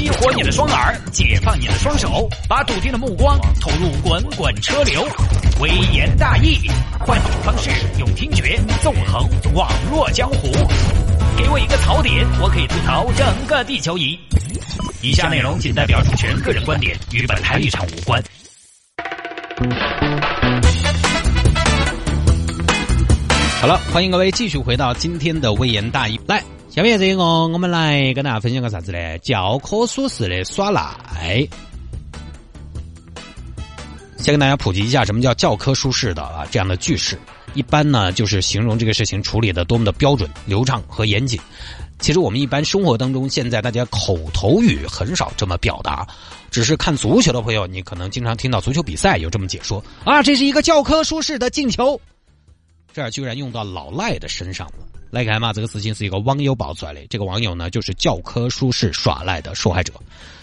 激活你的双耳，解放你的双手，把笃定的目光投入滚滚车流。微言大义，换种方式用听觉纵横网络江湖。给我一个槽点，我可以吐槽整个地球仪。以下内容仅代表主持人个人观点，与本台立场无关。好了，欢迎各位继续回到今天的微言大义。来，下面这个我们来跟大家分享个啥子呢？教科书式的耍赖。先跟大家普及一下什么叫教科书式的啊这样的句式。一般呢就是形容这个事情处理的多么的标准、流畅和严谨。其实我们一般生活当中，现在大家口头语很少这么表达，只是看足球的朋友，你可能经常听到足球比赛有这么解说啊，这是一个教科书式的进球。这儿居然用到老赖的身上了。来看嘛，这个事情是一个网友爆出来的。这个网友呢，就是教科书式耍赖的受害者。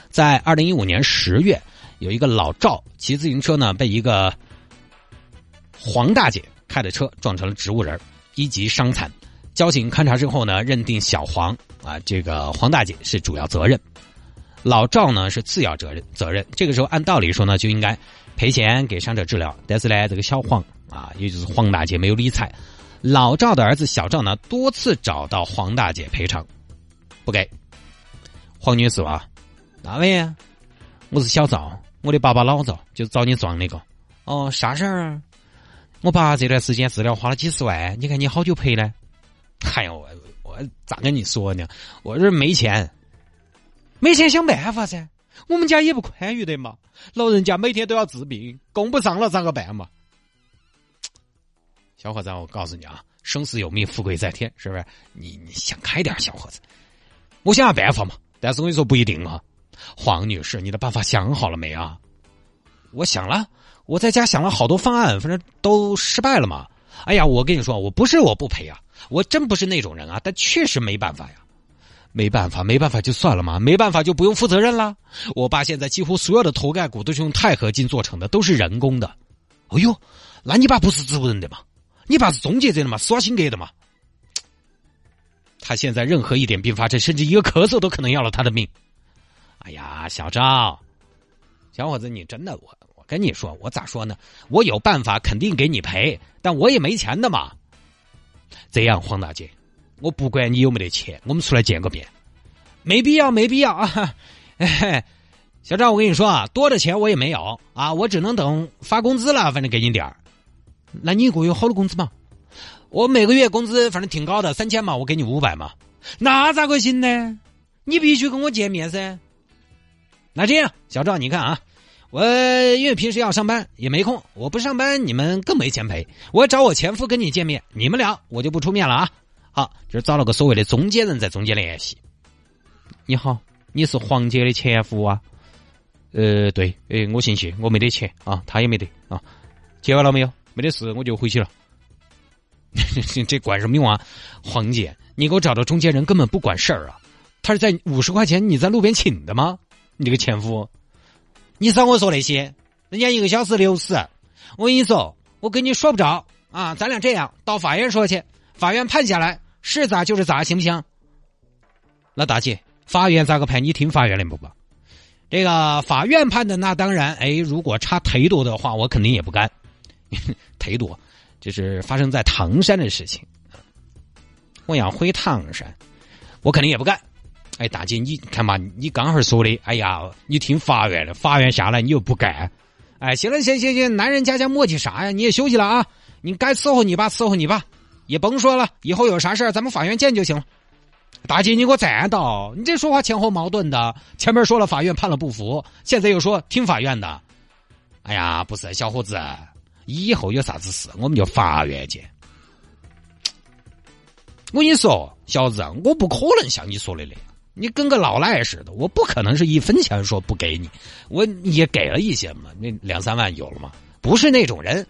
在二零一五年十月，有一个老赵骑自行车呢，被一个黄大姐开的车撞成了植物人，一级伤残。交警勘查之后呢，认定小黄啊，这个黄大姐是主要责任，老赵呢是次要责任。责任这个时候按道理说呢，就应该赔钱给伤者治疗。但是呢，这个小黄啊，也就是黄大姐没有理睬。老赵的儿子小赵呢，多次找到黄大姐赔偿，不给。黄女士啊，哪位啊？我是小赵，我的爸爸老赵就找你撞那个。哦，啥事儿啊？我爸这段时间治疗花了几十万，你看你好久赔呢？哎呦，我我咋跟你说呢？我这没钱，没钱想办法噻。我们家也不宽裕的嘛，老人家每天都要治病，供不上了咋个办嘛？小伙子，我告诉你啊，生死有命，富贵在天，是不是？你你想开点，小伙子。我想想办法嘛，但是我跟你说不一定啊。黄女士，你的办法想好了没啊？我想了，我在家想了好多方案，反正都失败了嘛。哎呀，我跟你说，我不是我不赔啊，我真不是那种人啊，但确实没办法呀，没办法，没办法就算了嘛，没办法就不用负责任了。我爸现在几乎所有的头盖骨都是用钛合金做成的，都是人工的。哎呦，那你爸不是植物人的吗？你爸是终结者的嘛？施瓦辛格的嘛？他现在任何一点并发症，甚至一个咳嗽都可能要了他的命。哎呀，小赵，小伙子，你真的我我跟你说，我咋说呢？我有办法肯定给你赔，但我也没钱的嘛。这样，黄大姐，我不管你有没得钱，我们出来见个面。没必要，没必要啊！哎，小赵，我跟你说啊，多的钱我也没有啊，我只能等发工资了，反正给你点儿。那你一个月好多工资嘛？我每个月工资反正挺高的，三千嘛，我给你五百嘛。那咋个行呢？你必须跟我见面噻。那这样，小赵，你看啊，我因为平时要上班也没空，我不上班你们更没钱赔。我找我前夫跟你见面，你们俩我就不出面了啊。好，就是找了个所谓的中间人在中间联系。你好，你是黄姐的前夫啊？呃，对，呃，我姓谢，我没得钱啊，他也没得啊。结完了没有？没得事，我就回去了。这管什么用啊？黄姐，你给我找到中间人根本不管事儿啊！他是在五十块钱你在路边请的吗？你这个前夫，你少跟我说那些，人家一个小时六十，我跟你说，我跟你说不着啊！咱俩这样，到法院说去，法院判下来是咋就是咋，行不行？那大姐，法院咋个判？你听法院的不吧？这个法院判的那当然，哎，如果差忒多的话，我肯定也不干。忒多，就是发生在唐山的事情。我要回唐山，我肯定也不干。哎，大姐，你看嘛，你刚好说的，哎呀，你听法院的，法院下来你又不干。哎，行了，行行行，男人家家磨叽啥呀？你也休息了啊，你该伺候你爸，伺候你爸，也甭说了，以后有啥事儿咱们法院见就行了。大姐，你给我站到，你这说话前后矛盾的，前面说了法院判了不服，现在又说听法院的。哎呀，不是，小伙子。以后有啥子事，我们就法院见。我跟你说，小子，我不可能像你说的那样，你跟个老赖似的，我不可能是一分钱说不给你，我也给了一些嘛，那两三万有了嘛，不是那种人。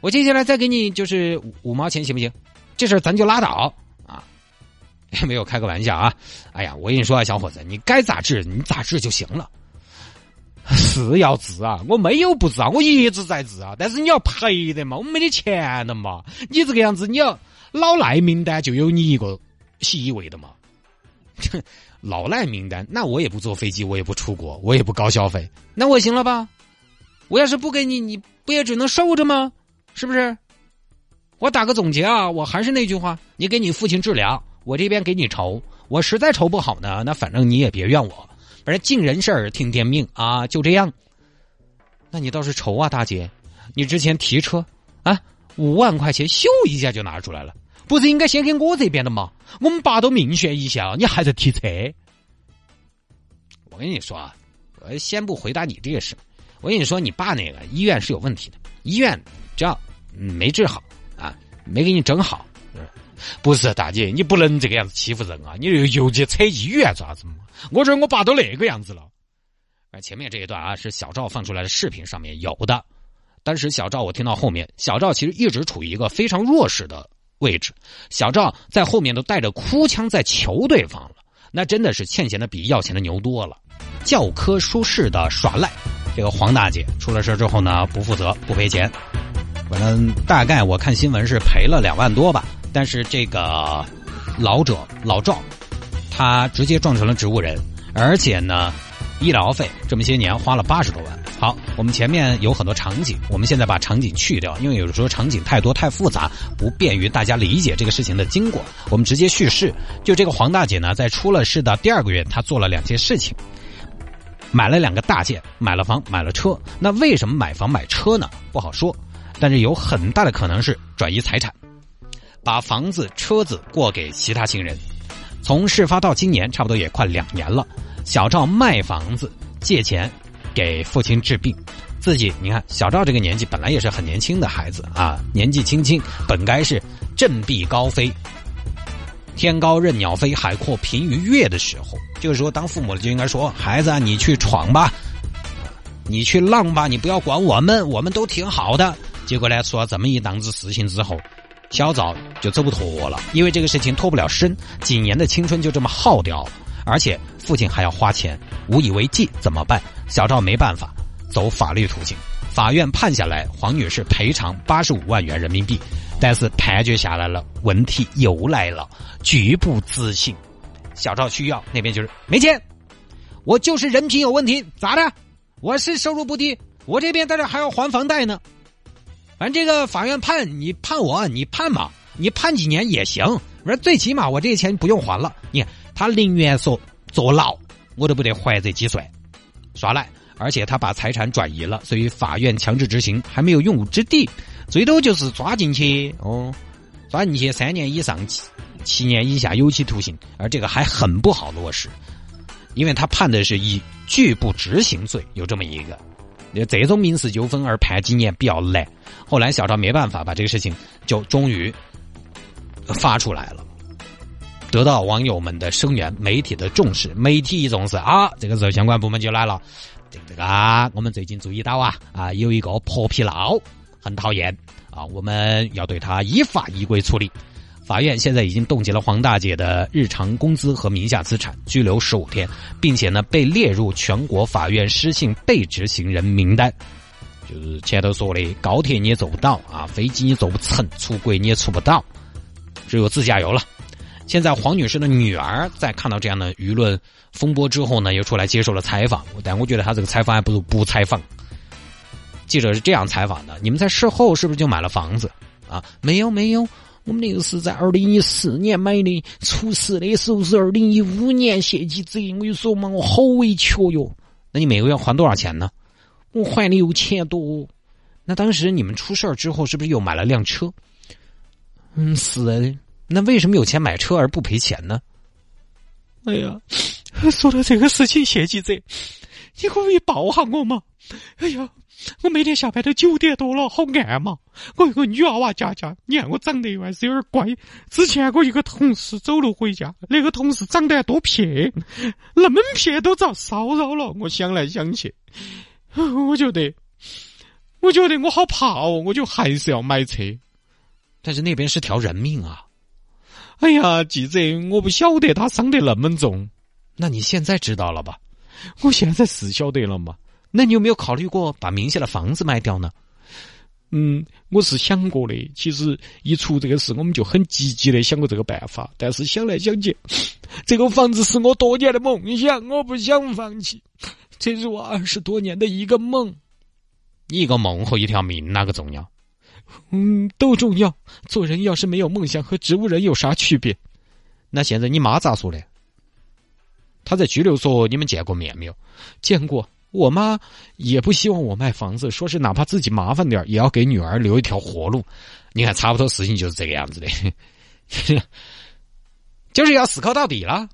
我接下来再给你就是五毛钱行不行？这事咱就拉倒啊，没有开个玩笑啊。哎呀，我跟你说啊，小伙子，你该咋治你咋治就行了。是要治啊！我没有不治啊，我一直在治啊。但是你要赔的嘛，我没得钱的嘛。你这个样子，你要老赖名单就有你一个席位的嘛。老赖名单，那我也不坐飞机，我也不出国，我也不高消费，那我行了吧？我要是不给你，你不也只能受着吗？是不是？我打个总结啊，我还是那句话，你给你父亲治疗，我这边给你筹，我实在筹不好呢，那反正你也别怨我，反正尽人事儿听天命啊，就这样。那你倒是愁啊，大姐，你之前提车啊，五万块钱咻一下就拿出来了，不是应该先给我这边的吗？我们爸都命悬一线了，你还在提车？我跟你说啊，我先不回答你这个事。我跟你说，你爸那个医院是有问题的，医院只要没治好啊，没给你整好，不是大姐，你不能这个样子欺负人啊！你又又去扯医院做啥子嘛？我觉得我爸都那个样子了。而前面这一段啊，是小赵放出来的视频上面有的。当时小赵我听到后面，小赵其实一直处于一个非常弱势的位置，小赵在后面都带着哭腔在求对方了，那真的是欠钱的比要钱的牛多了。教科书式的耍赖。这个黄大姐出了事之后呢，不负责不赔钱，反正大概我看新闻是赔了两万多吧。但是这个老者老赵，他直接撞成了植物人，而且呢，医疗费这么些年花了八十多万。好，我们前面有很多场景，我们现在把场景去掉，因为有的时候场景太多太复杂，不便于大家理解这个事情的经过。我们直接叙事，就这个黄大姐呢，在出了事的第二个月，她做了两件事情。买了两个大件，买了房，买了车。那为什么买房买车呢？不好说，但是有很大的可能是转移财产，把房子、车子过给其他亲人。从事发到今年，差不多也快两年了。小赵卖房子借钱给父亲治病，自己你看，小赵这个年纪本来也是很年轻的孩子啊，年纪轻轻本该是振臂高飞。天高任鸟飞，海阔凭鱼跃的时候，就是说，当父母的就应该说：“孩子啊，你去闯吧，你去浪吧，你不要管我们，我们都挺好的。”结果呢，出了这么一档子事情之后，小赵就走不脱了，因为这个事情脱不了身，几年的青春就这么耗掉了，而且父亲还要花钱，无以为继，怎么办？小赵没办法，走法律途径，法院判下来，黄女士赔偿八十五万元人民币。但是判决下来了，问题又来了，拒不执行。小赵需要那边就是没钱，我就是人品有问题，咋的？我是收入不低，我这边在这还要还房贷呢。反正这个法院判你判我，你判嘛，你判几年也行。我说最起码我这些钱不用还了。你看他宁愿说坐牢，我都不得还这几岁，耍赖。而且他把财产转移了，所以法院强制执行还没有用武之地。最多就是抓进去哦，抓进去三年以上七七年以下有期徒刑，而这个还很不好落实，因为他判的是以拒不执行罪，有这么一个，这种民事纠纷而判几年比较难。后来小赵没办法，把这个事情就终于发出来了，得到网友们的声援，媒体的重视，媒体一重视啊，这个时候相关部门就来了，这个啊我们最近注意到啊啊，有一个破皮闹。很讨厌啊！我们要对他依法依规处理。法院现在已经冻结了黄大姐的日常工资和名下资产，拘留十五天，并且呢被列入全国法院失信被执行人名单。就是前头说的，高铁你也坐不到啊，飞机你坐不成，出国你也出不到，只有自驾游了。现在黄女士的女儿在看到这样的舆论风波之后呢，又出来接受了采访，但我觉得她这个采访还不如不采访。记者是这样采访的：你们在事后是不是就买了房子？啊，没有没有，我们那个是在二零一四年买的，出事的时候是二零一五年，谢继泽，我跟你说嘛，我好委屈哟。那你每个月还多少钱呢？我还你有钱多。那当时你们出事儿之后，是不是又买了辆车？嗯，是。那为什么有钱买车而不赔钱呢？哎呀，说到这个事情，谢记者，你可不可以抱下我嘛？哎呀。我每天下班都九点多了，好暗嘛！我一个女娃娃家家，你看我长得还是有点乖。之前我一个同事走路回家，那个同事长得还多撇，那么撇都遭骚扰了。我想来想去，我觉得，我觉得我好怕哦，我就还是要买车。但是那边是条人命啊！哎呀，记者，我不晓得他伤得那么重，那你现在知道了吧？我现在是晓得了嘛？那你有没有考虑过把名下的房子卖掉呢？嗯，我是想过的。其实一出这个事，我们就很积极的想过这个办法。但是想来想去，这个房子是我多年的梦想，我不想放弃。这是我二十多年的一个梦。一个梦和一条命哪个重要？嗯，都重要。做人要是没有梦想，和植物人有啥区别？那现在你妈咋说的？她在拘留所，你们见过面没有？见过。我妈也不希望我卖房子，说是哪怕自己麻烦点也要给女儿留一条活路。你看，差不多事情就是这个样子的，就是要死磕到底了，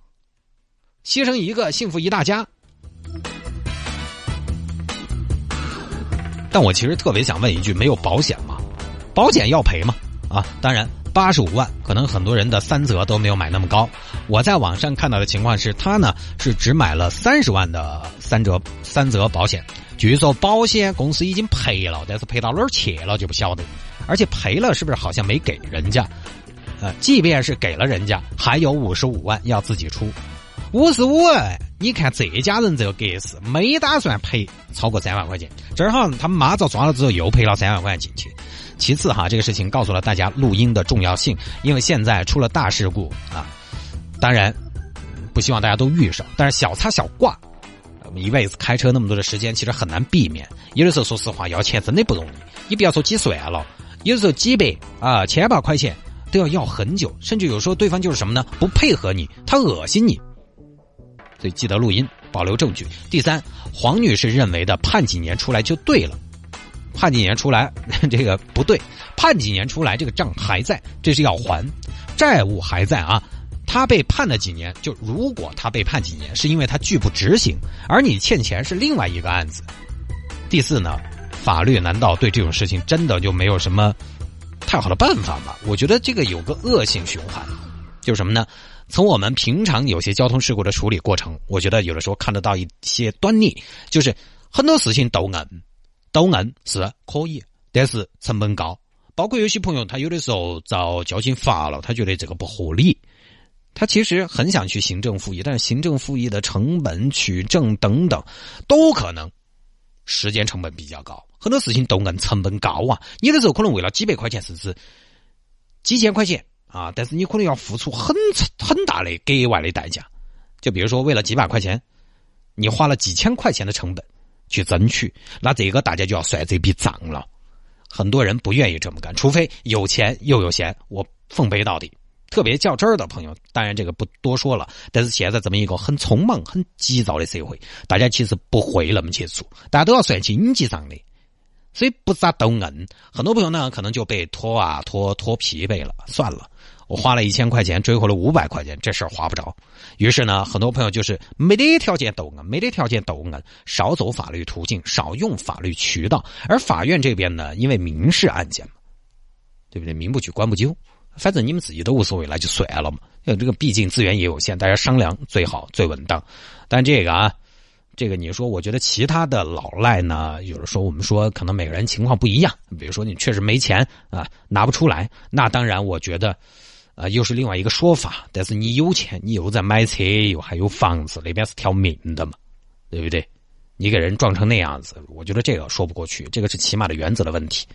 牺牲一个，幸福一大家。但我其实特别想问一句：没有保险吗？保险要赔吗？啊，当然。八十五万，可能很多人的三责都没有买那么高。我在网上看到的情况是，他呢是只买了三十万的三折三责保险。据说保险公司已经赔了，但是赔到哪儿去了就不晓得。而且赔了是不是好像没给人家？呃，即便是给了人家，还有五十五万要自己出。五十五万，你看这家人这个格式，没打算赔超过三万块钱。这儿好他们妈遭抓了之后，又赔了三万块钱进去。其次哈，这个事情告诉了大家录音的重要性，因为现在出了大事故啊，当然不希望大家都遇上，但是小擦小挂，一辈子开车那么多的时间，其实很难避免。有的时候说实话要钱真的不容易，你不要说几十万了，有的时候几百啊千把块钱都要要很久，甚至有时候对方就是什么呢？不配合你，他恶心你，所以记得录音，保留证据。第三，黄女士认为的判几年出来就对了。判几年出来，这个不对。判几年出来，这个账还在，这是要还，债务还在啊。他被判了几年，就如果他被判几年，是因为他拒不执行，而你欠钱是另外一个案子。第四呢，法律难道对这种事情真的就没有什么太好的办法吗？我觉得这个有个恶性循环，就是什么呢？从我们平常有些交通事故的处理过程，我觉得有的时候看得到一些端倪，就是很多事情都硬。都硬是可以，但是成本高。包括有些朋友，他有的时候遭交警罚了，他觉得这个不合理。他其实很想去行政复议，但是行政复议的成本、取证等等，都可能时间成本比较高。很多事情都硬成本高啊！有的时候可能为了几百块钱，甚至几千块钱啊，但是你可能要付出很很大的格外的代价。就比如说，为了几百块钱，你花了几千块钱的成本。去争取，那这个大家就要算这笔账了。很多人不愿意这么干，除非有钱又有闲，我奉陪到底。特别较真儿的朋友，当然这个不多说了。但是现在这么一个很匆忙、很急躁的社会，大家其实不会那么去做，大家都要算经济账的，所以不咋都硬。很多朋友呢，可能就被拖啊拖拖疲惫了，算了。我花了一千块钱追回了五百块钱，这事儿划不着。于是呢，很多朋友就是没得条件斗硬，没得条件斗硬，少走法律途径，少用法律渠道。而法院这边呢，因为民事案件嘛，对不对？民不举，官不究，反正你们自己都无所谓，那就算了嘛。这个毕竟资源也有限，大家商量最好最稳当。但这个啊，这个你说，我觉得其他的老赖呢，有的时候我们说可能每个人情况不一样，比如说你确实没钱啊，拿不出来，那当然我觉得。啊，又是另外一个说法。但是你有钱，你又在买车，又还有房子，那边是条命的嘛，对不对？你给人撞成那样子，我觉得这个说不过去。这个是起码的原则的问题。